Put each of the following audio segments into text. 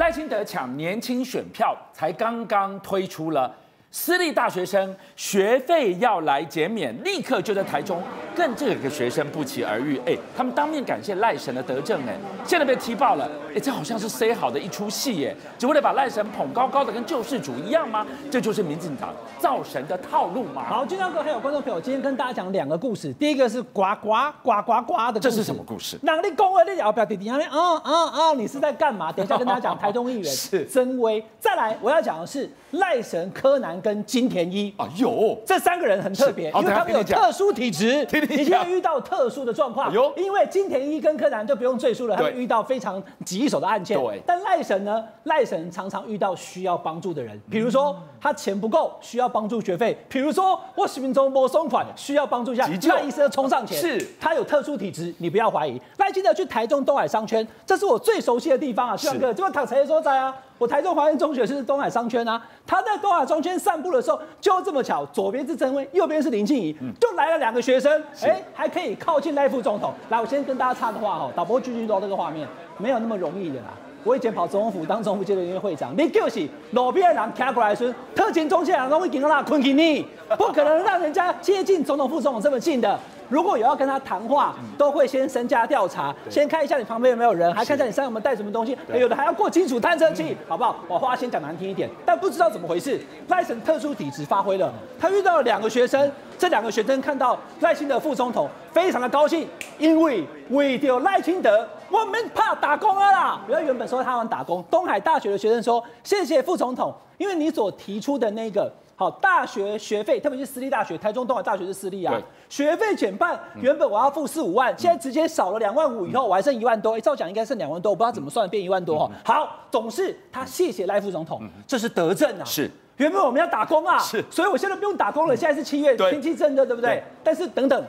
赖清德抢年轻选票，才刚刚推出了。私立大学生学费要来减免，立刻就在台中跟这个学生不期而遇。哎，他们当面感谢赖神的德政，哎，现在被踢爆了。哎，这好像是塞好的一出戏，耶，只为了把赖神捧高高的，跟救世主一样吗？这就是民进党造神的套路吗？好，金大哥还有观众朋友，今天跟大家讲两个故事。第一个是呱呱呱呱呱的故事，这是什么故事？哪里公了？你要不要弟弟？啊啊啊！你是在干嘛？等一下跟大家讲台中议员 是曾威。再来，我要讲的是赖神柯南。跟金田一啊，有这三个人很特别，因为他们有特殊体质，你就会遇到特殊的状况。有，因为金田一跟柯南就不用赘述了，他们遇到非常棘手的案件。对，但赖神呢？赖神常常遇到需要帮助的人，比如说他钱不够，需要帮助学费；比如说我十分钟没松款，需要帮助一下。赖医生冲上前，是他有特殊体质，你不要怀疑。赖清德去台中东海商圈，这是我最熟悉的地方啊，旭哥，这个躺谁说在啊？我台中华园中学是东海商圈啊，他在东海商圈散步的时候，就这么巧，左边是曾威，右边是林静怡，就来了两个学生，哎、欸，还可以靠近赖副总统。来，我先跟大家插个话哈，导播继续录这个画面，没有那么容易的啦。我以前跑总统府当总统府接待员会长，你就是路边的人开过来说，特勤中心人都会给他那困给你，不可能让人家接近总统副总统这么近的。如果有要跟他谈话，都会先身家调查，先看一下你旁边有没有人，还看一下你身上有没有带什么东西，有的还要过金属探测器，好不好？我话先讲难听一点，但不知道怎么回事，赖神特殊体质发挥了，他遇到了两个学生，这两个学生看到赖清德副总统非常的高兴，因为为了赖清德，我们怕打工了啦。原原本说他们打工，东海大学的学生说谢谢副总统，因为你所提出的那个。好，大学学费，特别是私立大学，台中东海大学是私立啊，学费减半，原本我要付四五万，现在直接少了两万五，以后我还剩一万多，欸、照讲应该剩两万多，我不知道怎么算变一万多哈。好，总是他谢谢赖副总统，这是德政啊。是，原本我们要打工啊，是，所以我现在不用打工了，现在是七月，天气正热，对不对？但是等等，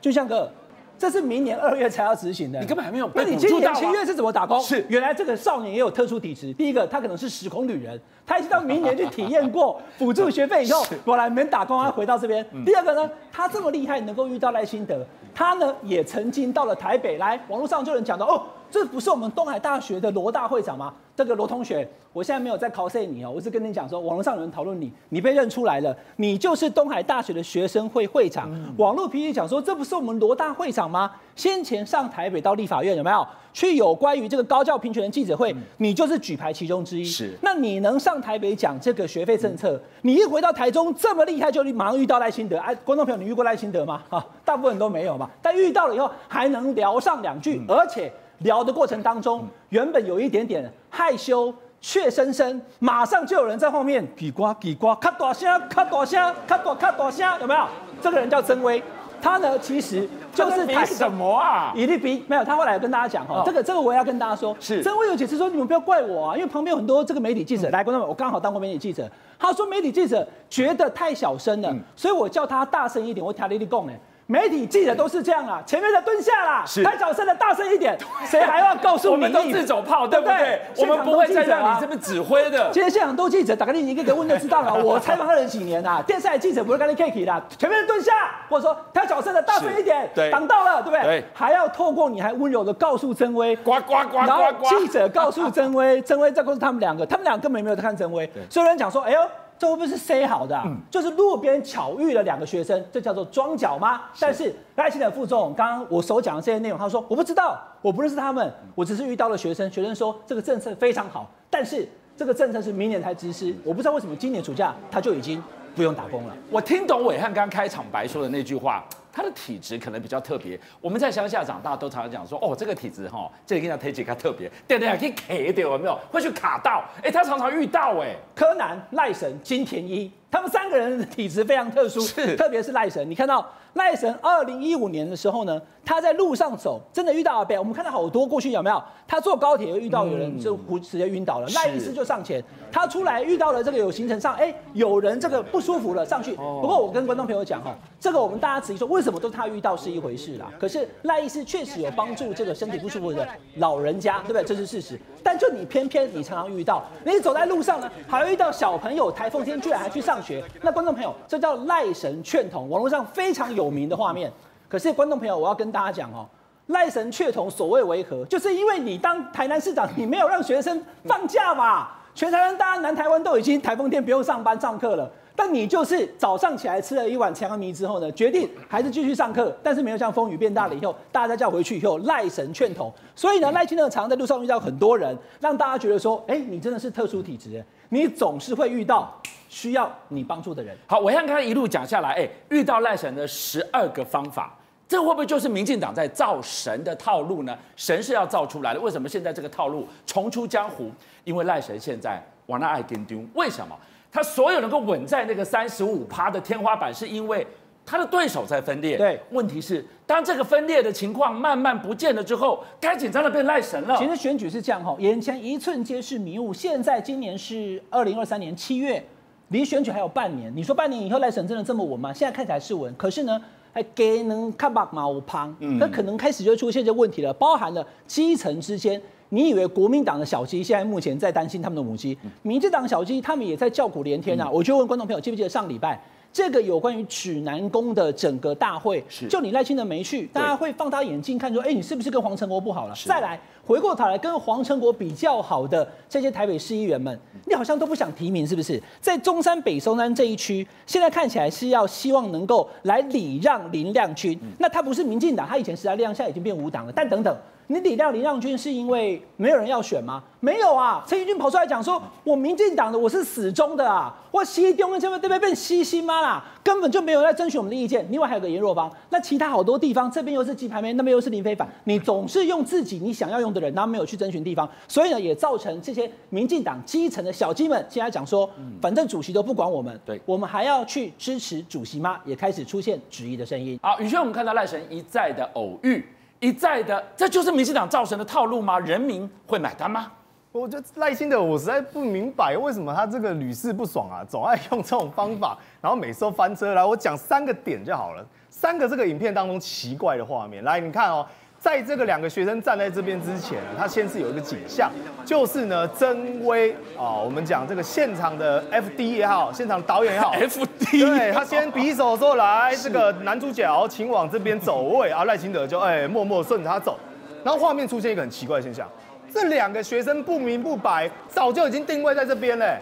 就像个。这是明年二月才要执行的，你根本还没有。那你今年七月是怎么打工？是原来这个少年也有特殊体质。第一个，他可能是时空旅人，他已经到明年去体验过 辅助学费以后，果然没打工，他回到这边。第二个呢，他这么厉害，能够遇到赖清德，他呢也曾经到了台北来，网络上就有人讲到哦。这不是我们东海大学的罗大会长吗？这个罗同学，我现在没有在 cos 你哦，我是跟你讲说，网络上有人讨论你，你被认出来了，你就是东海大学的学生会会长。嗯、网络评论讲说，这不是我们罗大会长吗？先前上台北到立法院有没有去有关于这个高教平权的记者会？嗯、你就是举牌其中之一。是，那你能上台北讲这个学费政策？嗯、你一回到台中这么厉害，就马上遇到赖清德。哎，观众朋友，你遇过赖清德吗？啊，大部分人都没有嘛。但遇到了以后，还能聊上两句，嗯、而且。聊的过程当中，原本有一点点害羞，怯生生，马上就有人在后面叽呱叽呱，咔大声，咔大声，咔大咔大声，有没有？这个人叫曾威，他呢其实就是他什么啊？以利比没有，他后来跟大家讲哈，这个这个我也要跟大家说，是。曾威有解释说，你们不要怪我啊，因为旁边有很多这个媒体记者，来观众们，我刚好当过媒体记者，他说媒体记者觉得太小声了，所以我叫他大声一点，我调你你讲哎。媒体记者都是这样啊，前面的蹲下啦，太小声的大声一点，谁还要告诉你？我们都自走炮，对不对？我们不会再让你这边指挥的。今天现场都记者，打个例，你一个个问就知道了。我采访他人几年啦，电视台记者不会跟你客气的，前面蹲下，或者说太小声的大声一点，挡到了，对不对？还要透过你还温柔的告诉曾威，呱呱呱，然后 记者告诉曾威，曾威再告诉他们两个，他们两个根本没有在看曾威，所以有人讲说，哎呦。这会不会是塞好的、啊？嗯、就是路边巧遇了两个学生，这叫做装脚吗？是但是赖清德副总，刚刚我所讲的这些内容，他说我不知道，我不认识他们，我只是遇到了学生。学生说这个政策非常好，但是这个政策是明年才实施，我不知道为什么今年暑假他就已经不用打工了。我听懂伟汉刚开场白说的那句话。他的体质可能比较特别，我们在乡下长大都常常讲说，哦，这个体质哈，这个跟他体质他特别，对对，可以卡一点，有没有？会去卡到，哎，他常常遇到，哎，柯南、赖神、金田一，他们三个人的体质非常特殊，是，特别是赖神，你看到。赖神二零一五年的时候呢，他在路上走，真的遇到阿伯。我们看到好多过去有没有？他坐高铁又遇到有人就直接晕倒了，赖医师就上前，他出来遇到了这个有行程上，哎，有人这个不舒服了，上去。不过我跟观众朋友讲哈，这个我们大家仔细说，为什么都他遇到是一回事啦？可是赖医师确实有帮助这个身体不舒服的老人家，对不对？这是事实。但就你偏偏你常常遇到，你走在路上呢，还会遇到小朋友，台风天居然还去上学。那观众朋友，这叫赖神劝统，网络上非常有。名的画面，可是观众朋友，我要跟大家讲哦，赖神确同所谓为何？就是因为你当台南市长，你没有让学生放假嘛？全台湾大家南台湾都已经台风天不用上班上课了。但你就是早上起来吃了一碗强米之后呢，决定还是继续上课，但是没有像风雨变大了以后，大家叫回去以后赖神劝同，所以呢，赖清德常常在路上遇到很多人，让大家觉得说，哎，你真的是特殊体质，你总是会遇到需要你帮助的人。好，我刚刚一路讲下来，哎，遇到赖神的十二个方法，这会不会就是民进党在造神的套路呢？神是要造出来的，为什么现在这个套路重出江湖？因为赖神现在往那爱跟丢，为什么？他所有能够稳在那个三十五趴的天花板，是因为他的对手在分裂。对，问题是当这个分裂的情况慢慢不见了之后，该紧张的变赖神了。其实选举是这样哈，眼前一寸皆是迷雾。现在今年是二零二三年七月，离选举还有半年。你说半年以后赖神真的这么稳吗？现在看起来是稳，可是呢，还给能看把毛胖，那可能开始就出现这问题了，包含了基层之间。你以为国民党的小鸡现在目前在担心他们的母鸡，民进党小鸡他们也在叫苦连天啊！我就问观众朋友，记不记得上礼拜这个有关于指南宫的整个大会，就你赖清德没去，大家会放大眼镜看说，哎，你是不是跟黄成国不好了？再来回过头来跟黄成国比较好的这些台北市议员们，你好像都不想提名，是不是？在中山北松山这一区，现在看起来是要希望能够来礼让林亮君，那他不是民进党，他以前是在力量现在已经变无党了，但等等。你礼让林亮君是因为没有人要选吗？没有啊，陈怡君跑出来讲说，我民进党的我是死忠的啊，我西东跟这边这边变西西妈啦，根本就没有在争取我们的意见。另外还有个颜若芳，那其他好多地方，这边又是鸡排妹，那边又是林非凡，你总是用自己你想要用的人，然后没有去征询地方，所以呢，也造成这些民进党基层的小鸡们现在讲说，反正主席都不管我们，对，我们还要去支持主席吗？也开始出现质疑的声音。好，宇轩，我们看到赖神一再的偶遇。一再的，这就是民进党造成的套路吗？人民会买单吗？我觉得赖清德，我实在不明白为什么他这个屡试不爽啊，总爱用这种方法，然后每次都翻车。来，我讲三个点就好了，三个这个影片当中奇怪的画面。来，你看哦。在这个两个学生站在这边之前呢，他先是有一个景象，就是呢，曾威啊，我们讲这个现场的 FD 也好，现场导演也好，FD，对，他先比手说来，这个男主角请往这边走。位啊，赖清德就哎默默顺着他走，然后画面出现一个很奇怪的现象，这两个学生不明不白，早就已经定位在这边嘞，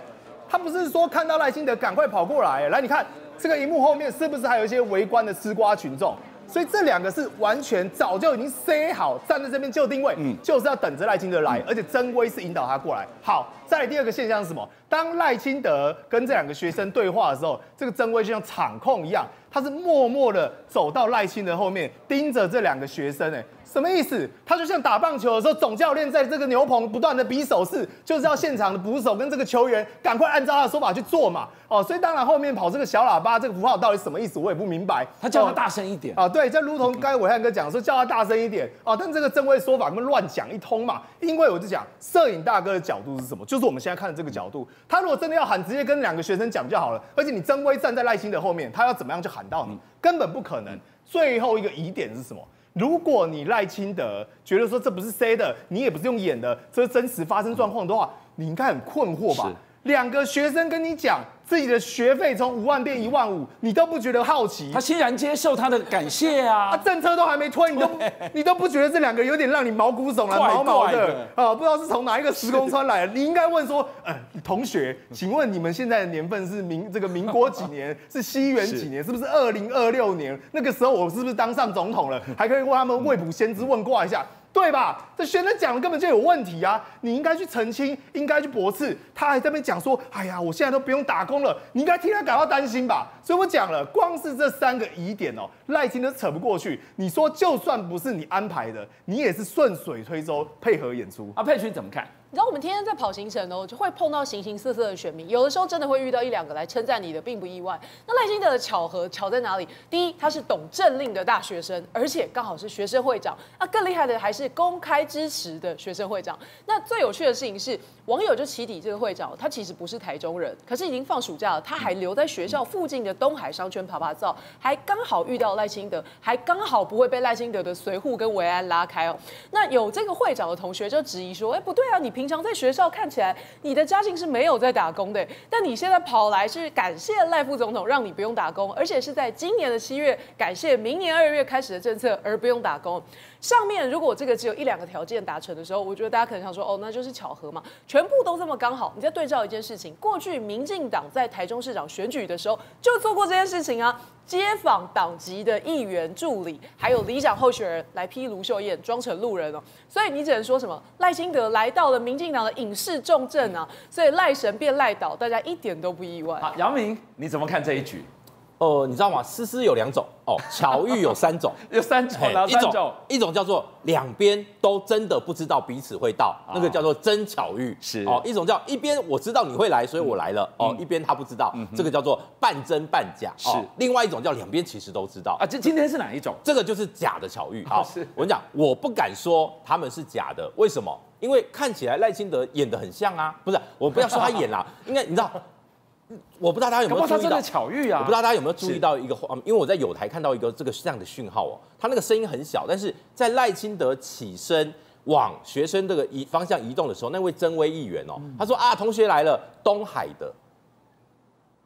他不是说看到赖清德赶快跑过来，来你看这个荧幕后面是不是还有一些围观的吃瓜群众？所以这两个是完全早就已经塞好，站在这边就定位，嗯，就是要等着赖清德来，而且曾威是引导他过来。好，再来第二个现象是什么？当赖清德跟这两个学生对话的时候，这个曾威就像场控一样，他是默默的走到赖清德后面，盯着这两个学生，哎。什么意思？他就像打棒球的时候，总教练在这个牛棚不断的比手势，就是要现场的捕手跟这个球员赶快按照他的说法去做嘛。哦，所以当然后面跑这个小喇叭这个符号到底什么意思，我也不明白。他叫他大声一点啊，对，就如同刚才伟汉哥讲说叫他大声一点啊，但这个曾威说法跟乱讲一通嘛。因为我就讲摄影大哥的角度是什么，就是我们现在看的这个角度。他如果真的要喊，直接跟两个学生讲就好了。而且你曾威站在赖清德后面，他要怎么样去喊到你？根本不可能。最后一个疑点是什么？如果你赖清德觉得说这不是 C 的，你也不是用演的，这是真实发生状况的话，你应该很困惑吧？两个学生跟你讲。自己的学费从五万变一万五，你都不觉得好奇？他欣然接受他的感谢啊！他政策都还没推，你都你都不觉得这两个有点让你毛骨悚然、毛毛的啊？不知道是从哪一个时空穿来的？你应该问说，呃，同学，请问你们现在的年份是民这个民国几年？是西元几年？是不是二零二六年？那个时候我是不是当上总统了？还可以问他们未卜先知问卦一下。对吧？这学生讲的根本就有问题啊！你应该去澄清，应该去驳斥。他还在那边讲说：“哎呀，我现在都不用打工了。”你应该替他感到担心吧？所以我讲了，光是这三个疑点哦，赖清德扯不过去。你说就算不是你安排的，你也是顺水推舟配合演出。阿，佩群怎么看？你知道我们天天在跑行程哦，就会碰到形形色色的选民，有的时候真的会遇到一两个来称赞你的，并不意外。那赖清德的巧合巧在哪里？第一，他是懂政令的大学生，而且刚好是学生会长。那更厉害的还是公开支持的学生会长。那最有趣的事情是，网友就起底这个会长，他其实不是台中人，可是已经放暑假了，他还留在学校附近的东海商圈趴趴走，还刚好遇到赖清德，还刚好不会被赖清德的随扈跟维安拉开哦。那有这个会长的同学就质疑说：哎，不对啊，你平平常在学校看起来你的家境是没有在打工的，但你现在跑来是感谢赖副总统让你不用打工，而且是在今年的七月感谢明年二月开始的政策而不用打工。上面如果这个只有一两个条件达成的时候，我觉得大家可能想说，哦，那就是巧合嘛，全部都这么刚好。你再对照一件事情，过去民进党在台中市长选举的时候就做过这件事情啊，街访党籍的议员助理，还有理想候选人来批卢秀燕，装成路人哦。所以你只能说什么赖清德来到了民进党的影视重镇啊，所以赖神变赖倒，大家一点都不意外。好，杨明你怎么看这一局？哦，你知道吗？丝丝有两种哦，巧遇有三种，有三种，哪三种？一种一种叫做两边都真的不知道彼此会到，那个叫做真巧遇，是哦。一种叫一边我知道你会来，所以我来了哦，一边他不知道，这个叫做半真半假，是。另外一种叫两边其实都知道啊。这今天是哪一种？这个就是假的巧遇。好，我跟你讲，我不敢说他们是假的，为什么？因为看起来赖清德演的很像啊，不是？我不要说他演啦，应该你知道。我不知道大家有没有注意到巧遇啊？我不知道大家有没有注意到一个，因为我在有台看到一个这个这样的讯号哦，他那个声音很小，但是在赖清德起身往学生这个移方向移动的时候，那位曾威议员哦，他说啊，同学来了，东海的。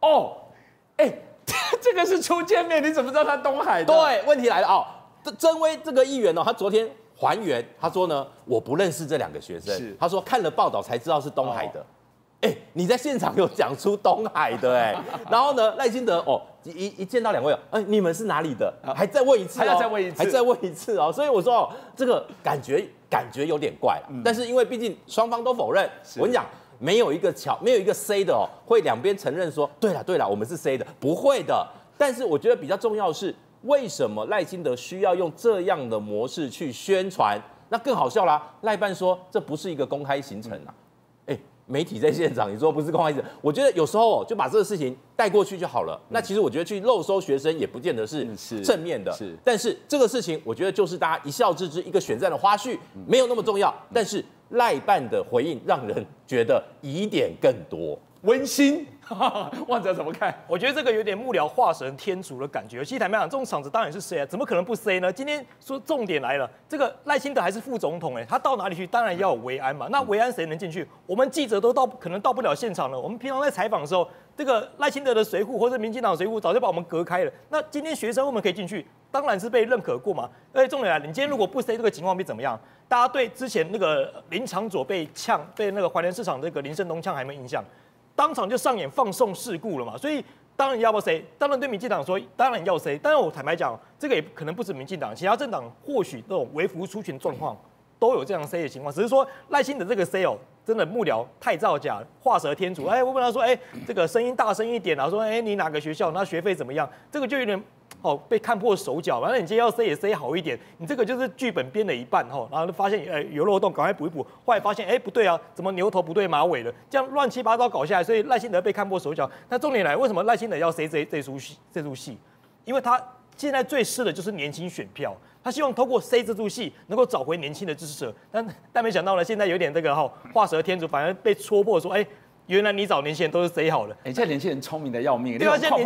哦，哎，这个是初见面，你怎么知道他东海的？对，问题来了哦，这曾威这个议员哦，他昨天还原，他说呢，我不认识这两个学生，他说看了报道才知道是东海的。哎、欸，你在现场有讲出东海的哎、欸，然后呢，赖清德哦，一一见到两位，哎、欸，你们是哪里的？还再问一次、哦，还要再问一次，还再问一次哦。所以我说哦，这个感觉感觉有点怪了。嗯、但是因为毕竟双方都否认，我跟你讲，没有一个巧，没有一个 C 的哦，会两边承认说，对了对了，我们是 C 的，不会的。但是我觉得比较重要的是，为什么赖清德需要用这样的模式去宣传？那更好笑啦，赖办说这不是一个公开行程啊。媒体在现场，你说不是公开者，我觉得有时候就把这个事情带过去就好了。那其实我觉得去漏搜学生也不见得是正面的，是。但是这个事情，我觉得就是大家一笑置之，一个选战的花絮，没有那么重要。但是赖办的回应让人觉得疑点更多。温馨，旺哲怎么看？我觉得这个有点幕僚化神天主的感觉。其实坦白讲，这种场子当然是 C 啊？怎么可能不 C 呢？今天说重点来了，这个赖清德还是副总统哎，他到哪里去？当然要有维安嘛。那维安谁能进去？我们记者都到可能到不了现场了。我们平常在采访的时候，这个赖清德的随扈或者民进党随扈早就把我们隔开了。那今天学生我们可以进去，当然是被认可过嘛。而且重点来了，你今天如果不 C，这个情况会怎么样？大家对之前那个林长佐被呛，被那个环联市场这个林胜东呛还有没有印象？当场就上演放送事故了嘛，所以当然要不谁？当然对民进党说，当然要谁？但是我坦白讲，这个也可能不止民进党，其他政党或许这种微服出巡状况都有这样 C 的情况，只是说赖清德这个 C 哦，真的幕僚太造假，画蛇添足。哎，我问他说，哎，这个声音大声一点，啊说，哎，你哪个学校？那学费怎么样？这个就有点。哦，被看破手脚，完了你今天要塞也塞好一点，你这个就是剧本编了一半哈，然后就发现呃有漏洞，赶快补一补，后来发现哎不对啊，怎么牛头不对马尾了，这样乱七八糟搞下来，所以赖清德被看破手脚。那重点来，为什么赖清德要塞这这出戏？这出戏，因为他现在最失的就是年轻选票，他希望通过塞这出戏能够找回年轻的支持者，但但没想到呢，现在有点这个哈画蛇添足，反而被戳破说哎。原来你找年轻人都是谁好了？哎，现在年轻人聪明的要命，对啊，现在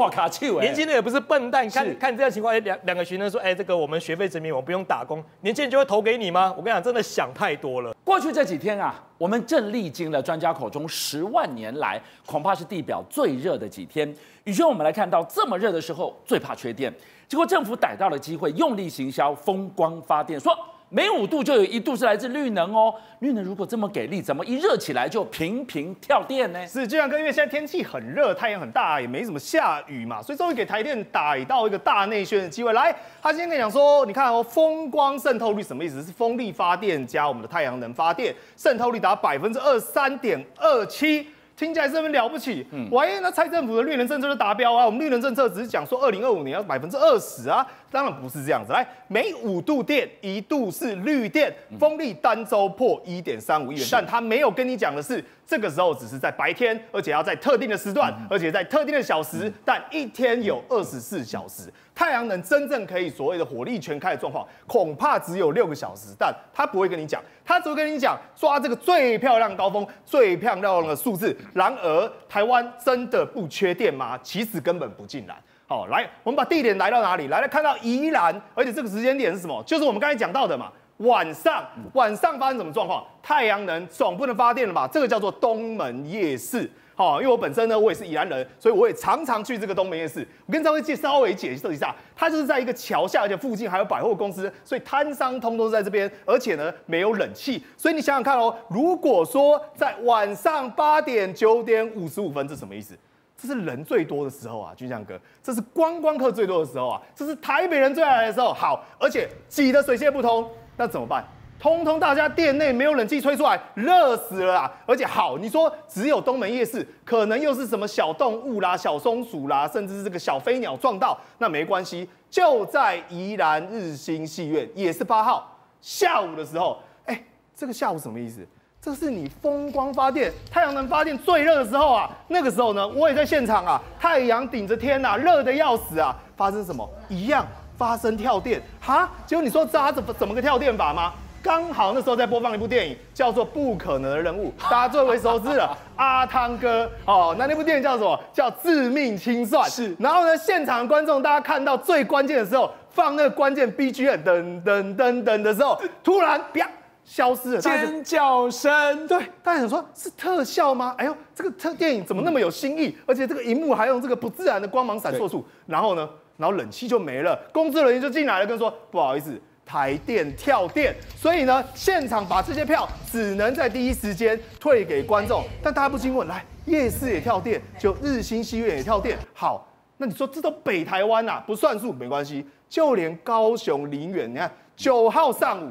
年轻人也不是笨蛋，看看这样情况，哎，两两个学生说，哎，这个我们学费殖民，我们不用打工，年轻人就会投给你吗？我跟你讲，真的想太多了。过去这几天啊，我们正历经了专家口中十万年来恐怕是地表最热的几天。宇轩，我们来看到这么热的时候，最怕缺电，结果政府逮到了机会，用力行销风光发电，说。每五度就有一度是来自绿能哦，绿能如果这么给力，怎么一热起来就频频跳电呢？是，就像哥，因为现在天气很热，太阳很大，也没什么下雨嘛，所以终于给台电逮到一个大内宣的机会。来，他今天跟你讲说，你看哦，风光渗透率什么意思？是风力发电加我们的太阳能发电，渗透率达百分之二十三点二七。听起来是不是了不起？嗯，万一那蔡政府的绿能政策就达标啊？我们绿能政策只是讲说二零二五年要百分之二十啊，当然不是这样子。来，每五度电一度是绿电，风力单周破一点三五亿元，但他没有跟你讲的是，这个时候只是在白天，而且要在特定的时段，而且在特定的小时，但一天有二十四小时。太阳能真正可以所谓的火力全开的状况，恐怕只有六个小时，但他不会跟你讲，他只会跟你讲抓这个最漂亮高峰、最漂亮的数字。然而，台湾真的不缺电吗？其实根本不尽然。哦，来，我们把地点来到哪里？来，来看到宜兰，而且这个时间点是什么？就是我们刚才讲到的嘛。晚上晚上发生什么状况？太阳能总不能发电了吧？这个叫做东门夜市。好，因为我本身呢，我也是宜兰人，所以我也常常去这个东门夜市。我跟各位介稍微解释一下，它就是在一个桥下，而且附近还有百货公司，所以摊商通通在这边，而且呢没有冷气。所以你想想看哦，如果说在晚上八点九点五十五分，这什么意思？这是人最多的时候啊，军将哥，这是观光客最多的时候啊，这是台北人最爱来的时候。好，而且挤得水泄不通，那怎么办？通通大家店内没有冷气吹出来，热死了啊！而且好，你说只有东门夜市，可能又是什么小动物啦、小松鼠啦，甚至是这个小飞鸟撞到，那没关系，就在宜兰日新戏院，也是八号下午的时候，哎、欸，这个下午什么意思？这是你风光发电、太阳能发电最热的时候啊！那个时候呢，我也在现场啊，太阳顶着天呐，热的要死啊！发生什么？一样发生跳电哈？结果你说这怎么怎么个跳电法吗？刚好那时候在播放一部电影，叫做《不可能的人物》，大家最为熟知的 阿汤哥哦。那那部电影叫什么？叫《致命清算》。是。然后呢，现场的观众，大家看到最关键的时候，放那个关键 BGM，噔噔噔噔的时候，突然啪消失了，尖叫声。对，大家想说，是特效吗？哎呦，这个特电影怎么那么有新意？而且这个荧幕还用这个不自然的光芒闪烁处。然后呢，然后冷气就没了，工作人员就进来了，跟说不好意思。台电跳电，所以呢，现场把这些票只能在第一时间退给观众。但大家不禁问，来夜市也跳电，就日新戏院也跳电，好，那你说这都北台湾呐、啊，不算数没关系，就连高雄林园，你看九号上午。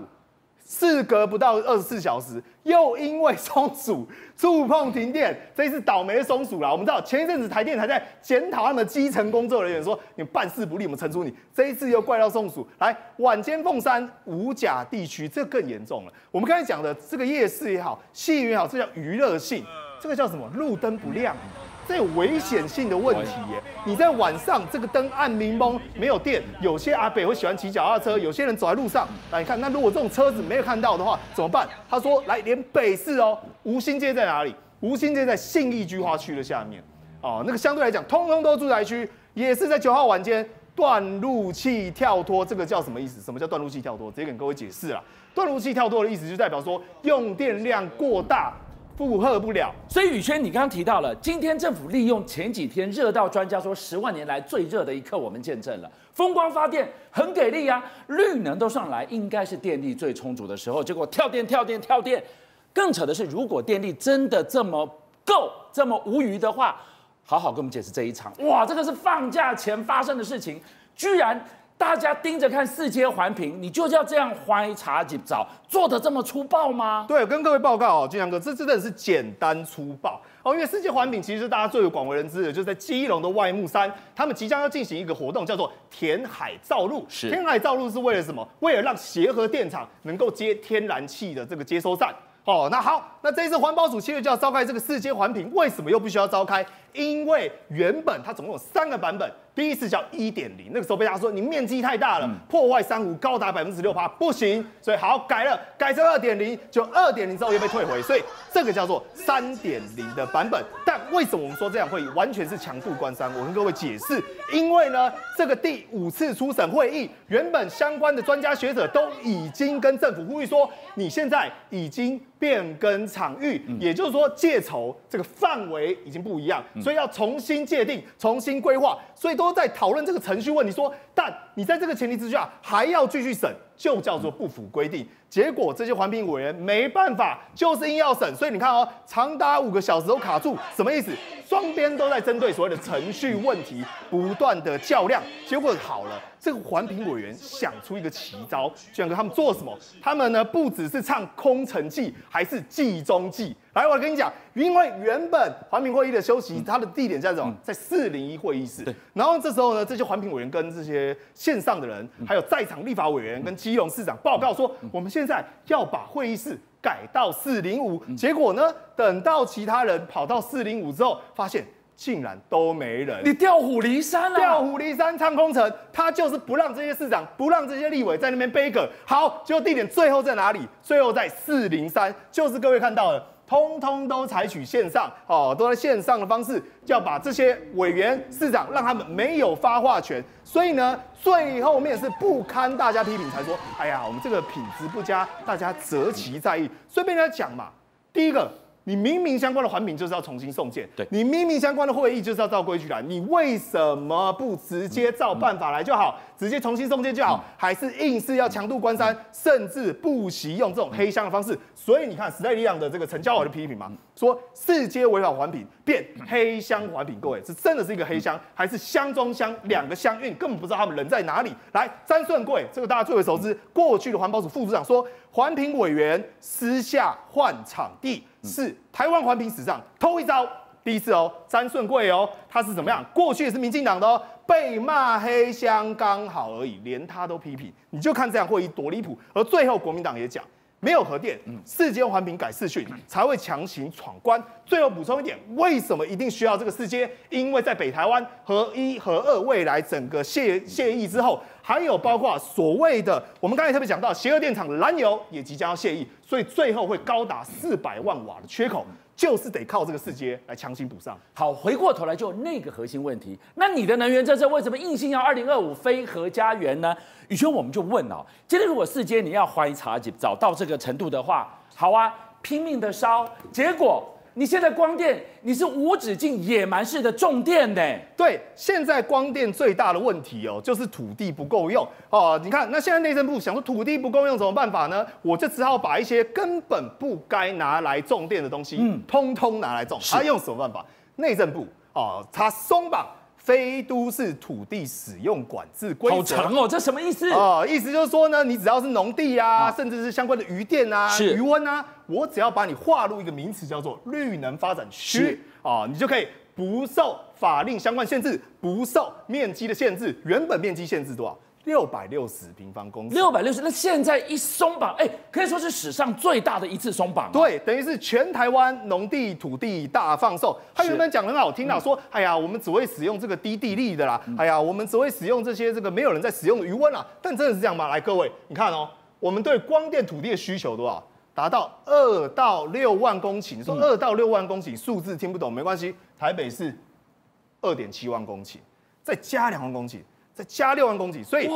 事隔不到二十四小时，又因为松鼠触碰停电，这一次倒霉的松鼠啦。我们知道前一阵子台电还在检讨他们的基层工作人员，说你们办事不力，我们惩处你。这一次又怪到松鼠。来，晚间凤山五甲地区，这更严重了。我们刚才讲的这个夜市也好，戏院也好，这叫娱乐性，这个叫什么？路灯不亮。这有危险性的问题耶！你在晚上这个灯暗明蒙没有电，有些阿北会喜欢骑脚踏车，有些人走在路上，来你看，那如果这种车子没有看到的话，怎么办？他说，来连北市哦，吴兴街在哪里？吴兴街在信义计划区的下面哦，那个相对来讲，通通都住宅区，也是在九号晚间断路器跳脱，这个叫什么意思？什么叫断路器跳脱？直接跟各位解释了，断路器跳脱的意思就代表说用电量过大。负荷不了，所以宇轩，你刚刚提到了，今天政府利用前几天热到专家说十万年来最热的一刻，我们见证了风光发电很给力啊，绿能都上来，应该是电力最充足的时候，结果跳电跳电跳电，更扯的是，如果电力真的这么够这么无余的话，好好跟我们解释这一场，哇，这个是放假前发生的事情，居然。大家盯着看四阶环评，你就要这样欢茶几招做的这么粗暴吗？对，跟各位报告哦，金阳哥，这真的是简单粗暴哦。因为四阶环评其实大家最为广为人知的，就是在基隆的外木山，他们即将要进行一个活动，叫做填海造陆。是，填海造陆是为了什么？为了让协和电厂能够接天然气的这个接收站。哦，那好，那这一次环保署七月就要召开这个世界环评，为什么又必须要召开？因为原本它总共有三个版本。第一次叫一点零，那个时候被大家说你面积太大了，破坏珊瑚高达百分之六趴，不行，所以好改了，改成二点零，就二点零之后又被退回，所以这个叫做三点零的版本。但为什么我们说这样会议完全是强渡关山？我跟各位解释，因为呢，这个第五次初审会议，原本相关的专家学者都已经跟政府呼吁说，你现在已经变更场域，也就是说借筹这个范围已经不一样，所以要重新界定、重新规划，所以。都在讨论这个程序问题，说，但你在这个前提之下还要继续审，就叫做不符规定。结果这些环评委员没办法，就是硬要审。所以你看哦，长达五个小时都卡住，什么意思？双边都在针对所谓的程序问题不断的较量。结果好了，这个环评委员想出一个奇招，居然跟他们做什么？他们呢不只是唱空城计，还是计中计。来，我跟你讲，因为原本环评会议的休息，它的地点在什么？在四零一会议室。然后这时候呢，这些环评委员跟这些线上的人，还有在场立法委员跟基隆市长报告说，我们现在要把会议室改到四零五。结果呢，等到其他人跑到四零五之后，发现竟然都没人。你调虎离山了。调虎离山唱空城，他就是不让这些市长，不让这些立委在那边背梗好。结果地点最后在哪里？最后在四零三，就是各位看到的。通通都采取线上，哦，都在线上的方式，就要把这些委员、市长让他们没有发话权。所以呢，最后面是不堪大家批评才说，哎呀，我们这个品质不佳，大家择其在意。顺便来讲嘛，第一个。你明明相关的环评就是要重新送件，对，你明明相关的会议就是要照规矩来，你为什么不直接照办法来就好，直接重新送件就好，还是硬是要强度关山，甚至不惜用这种黑箱的方式？所以你看时代力量的这个陈椒华的批评嘛，说四阶违法环评变黑箱环评，各位这真的是一个黑箱，还是箱中箱两个箱？因为你根本不知道他们人在哪里。来，詹顺贵，这个大家最为熟知，过去的环保署副署长说。环评委员私下换场地是台湾环评史上头一招，第一次哦。詹顺贵哦，他是怎么样？过去也是民进党的哦，被骂黑箱刚好而已，连他都批评。你就看这样会议多离谱。而最后国民党也讲，没有核电，四阶环评改四训才会强行闯关。最后补充一点，为什么一定需要这个四阶？因为在北台湾核一、核二未来整个卸卸役之后。还有包括所谓的，我们刚才特别讲到，协和电厂的燃油也即将要卸役，所以最后会高达四百万瓦的缺口，就是得靠这个四阶来强行补上。好，回过头来就那个核心问题，那你的能源政策为什么硬性要二零二五非核家园呢？宇轩，我们就问哦，今天如果四阶你要怀疑查找找到这个程度的话，好啊，拼命的烧，结果。你现在光电，你是无止境野蛮式的种电的。对，现在光电最大的问题哦，就是土地不够用哦。你看，那现在内政部想说土地不够用怎么办法呢？我就只好把一些根本不该拿来种电的东西，嗯，通通拿来种。他用什么办法？内政部哦，他松绑。非都市土地使用管制规则好长哦，这什么意思？哦，意思就是说呢，你只要是农地啊，啊甚至是相关的渔电啊、渔温啊，我只要把你划入一个名词叫做绿能发展区啊，你就可以不受法令相关限制，不受面积的限制。原本面积限制多少？六百六十平方公里，六百六十，那现在一松绑，哎，可以说是史上最大的一次松绑。对，等于是全台湾农地土地大放售。他原本讲很好听啊，说，哎呀，我们只会使用这个低地力的啦，哎呀，我们只会使用这些这个没有人在使用的余温啦。但真的是这样吗？来，各位，你看哦，我们对光电土地的需求多少？达到二到六万公顷。你说二到六万公顷，数字听不懂没关系，台北是二点七万公顷，再加两万公顷。再加六万公顷，所以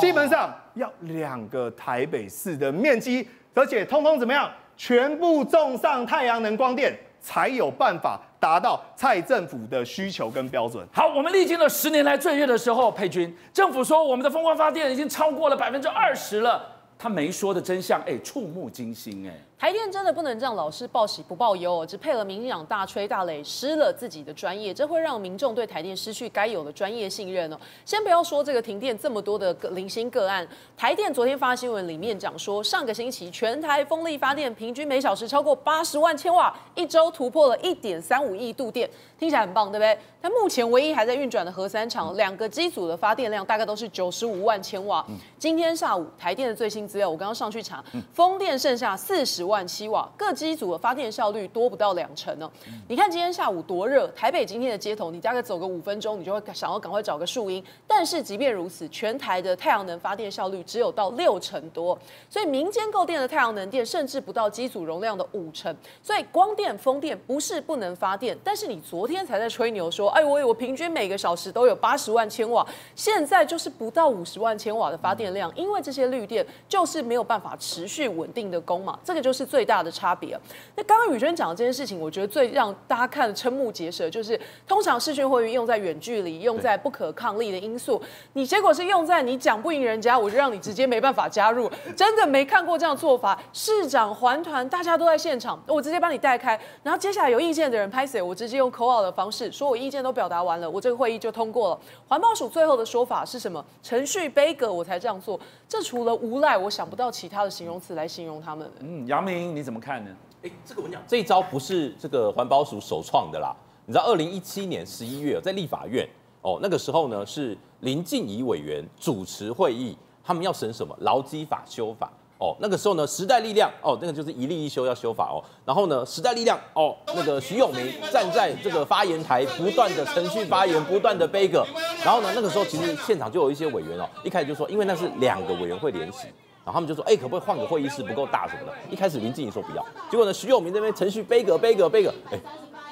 基本上要两个台北市的面积，而且通通怎么样，全部种上太阳能光电，才有办法达到蔡政府的需求跟标准。好，我们历经了十年来最热的时候，佩君，政府说我们的风光发电已经超过了百分之二十了，他没说的真相，哎，触目惊心，哎。台电真的不能这样老是报喜不报忧，只配合民进党大吹大擂，失了自己的专业，这会让民众对台电失去该有的专业信任哦。先不要说这个停电这么多的零星个案，台电昨天发新闻里面讲说，上个星期全台风力发电平均每小时超过八十万千瓦，一周突破了一点三五亿度电，听起来很棒，对不对？但目前唯一还在运转的核三厂，两个机组的发电量大概都是九十五万千瓦。今天下午台电的最新资料，我刚刚上去查，风电剩下四十万。万七瓦，各机组的发电效率多不到两成呢。你看今天下午多热，台北今天的街头，你大概走个五分钟，你就会想要赶快找个树荫。但是即便如此，全台的太阳能发电效率只有到六成多，所以民间购电的太阳能电甚至不到机组容量的五成。所以光电、风电不是不能发电，但是你昨天才在吹牛说，哎，我我平均每个小时都有八十万千瓦，现在就是不到五十万千瓦的发电量，因为这些绿电就是没有办法持续稳定的供嘛，这个就是。最大的差别。那刚刚宇轩讲的这件事情，我觉得最让大家看瞠目结舌，就是通常视讯会议用在远距离，用在不可抗力的因素，你结果是用在你讲不赢人家，我就让你直接没办法加入。真的没看过这样做法，市长环团大家都在现场，我直接帮你带开，然后接下来有意见的人拍谁，我直接用 call out 的方式说，我意见都表达完了，我这个会议就通过了。环保署最后的说法是什么？程序杯葛，我才这样做。这除了无赖，我想不到其他的形容词来形容他们。嗯，杨明你怎么看呢？哎，这个我讲，这一招不是这个环保署首创的啦。你知道，二零一七年十一月在立法院哦，那个时候呢是林静怡委员主持会议，他们要审什么劳基法修法。哦，那个时候呢，时代力量哦，那个就是一立一修要修法哦。然后呢，时代力量哦，那个徐永明站在这个发言台，不断的程序发言，不断的杯葛。然后呢，那个时候其实现场就有一些委员哦，一开始就说，因为那是两个委员会联席，然后他们就说，哎，可不可以换个会议室不够大什么的？一开始林志颖说不要，结果呢，徐永明这边程序杯葛杯葛杯葛，哎，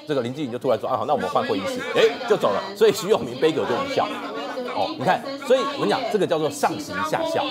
这个林志颖就突然说，啊好，那我们换会议室，哎，就走了。所以徐永明杯葛就无效。哦，你看，所以我跟你讲，这个叫做上行下效。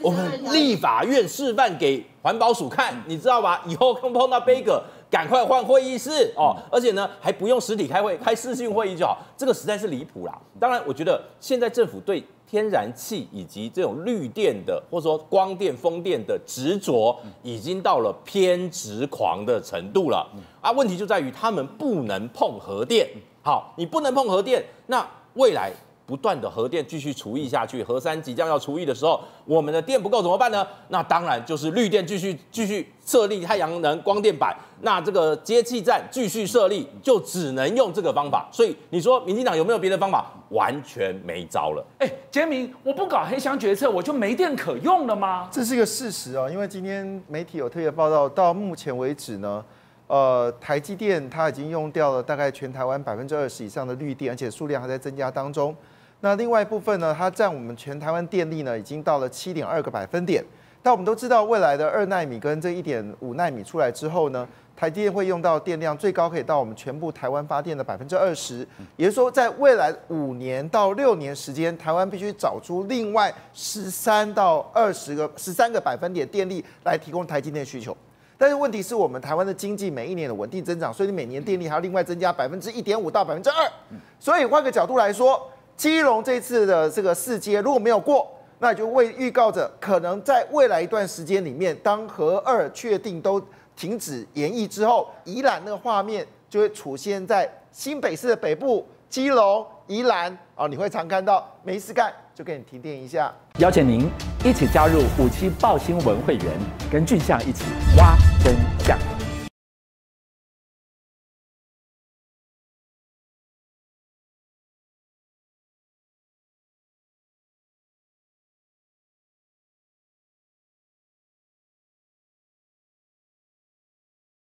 我们立法院示范给环保署看，你知道吧？以后碰碰到杯葛，赶快换会议室哦，而且呢，还不用实体开会，开视讯会议就好。这个实在是离谱啦。当然，我觉得现在政府对天然气以及这种绿电的，或者说光电、风电的执着，已经到了偏执狂的程度了。啊，问题就在于他们不能碰核电。好，你不能碰核电，那未来。不断的核电继续除役下去，核三即将要除役的时候，我们的电不够怎么办呢？那当然就是绿电继续继续设立太阳能光电板，那这个接气站继续设立，就只能用这个方法。所以你说民进党有没有别的方法？完全没招了。哎，杰明，我不搞黑箱决策，我就没电可用了吗？这是一个事实啊，因为今天媒体有特别报道，到目前为止呢，呃，台积电它已经用掉了大概全台湾百分之二十以上的绿电，而且数量还在增加当中。那另外一部分呢，它占我们全台湾电力呢，已经到了七点二个百分点。但我们都知道，未来的二纳米跟这一点五纳米出来之后呢，台积电会用到电量最高可以到我们全部台湾发电的百分之二十。也就是说，在未来五年到六年时间，台湾必须找出另外十三到二十个十三个百分点电力来提供台积电需求。但是问题是我们台湾的经济每一年的稳定增长，所以你每年电力还要另外增加百分之一点五到百分之二。所以换个角度来说。基隆这次的这个四阶如果没有过，那就为预告着可能在未来一段时间里面，当核二确定都停止延役之后，宜兰那个画面就会出现在新北市的北部，基隆、宜兰哦，你会常看到没事干就给你停电一下。邀请您一起加入五七爆新闻会员，跟俊相一起挖真相。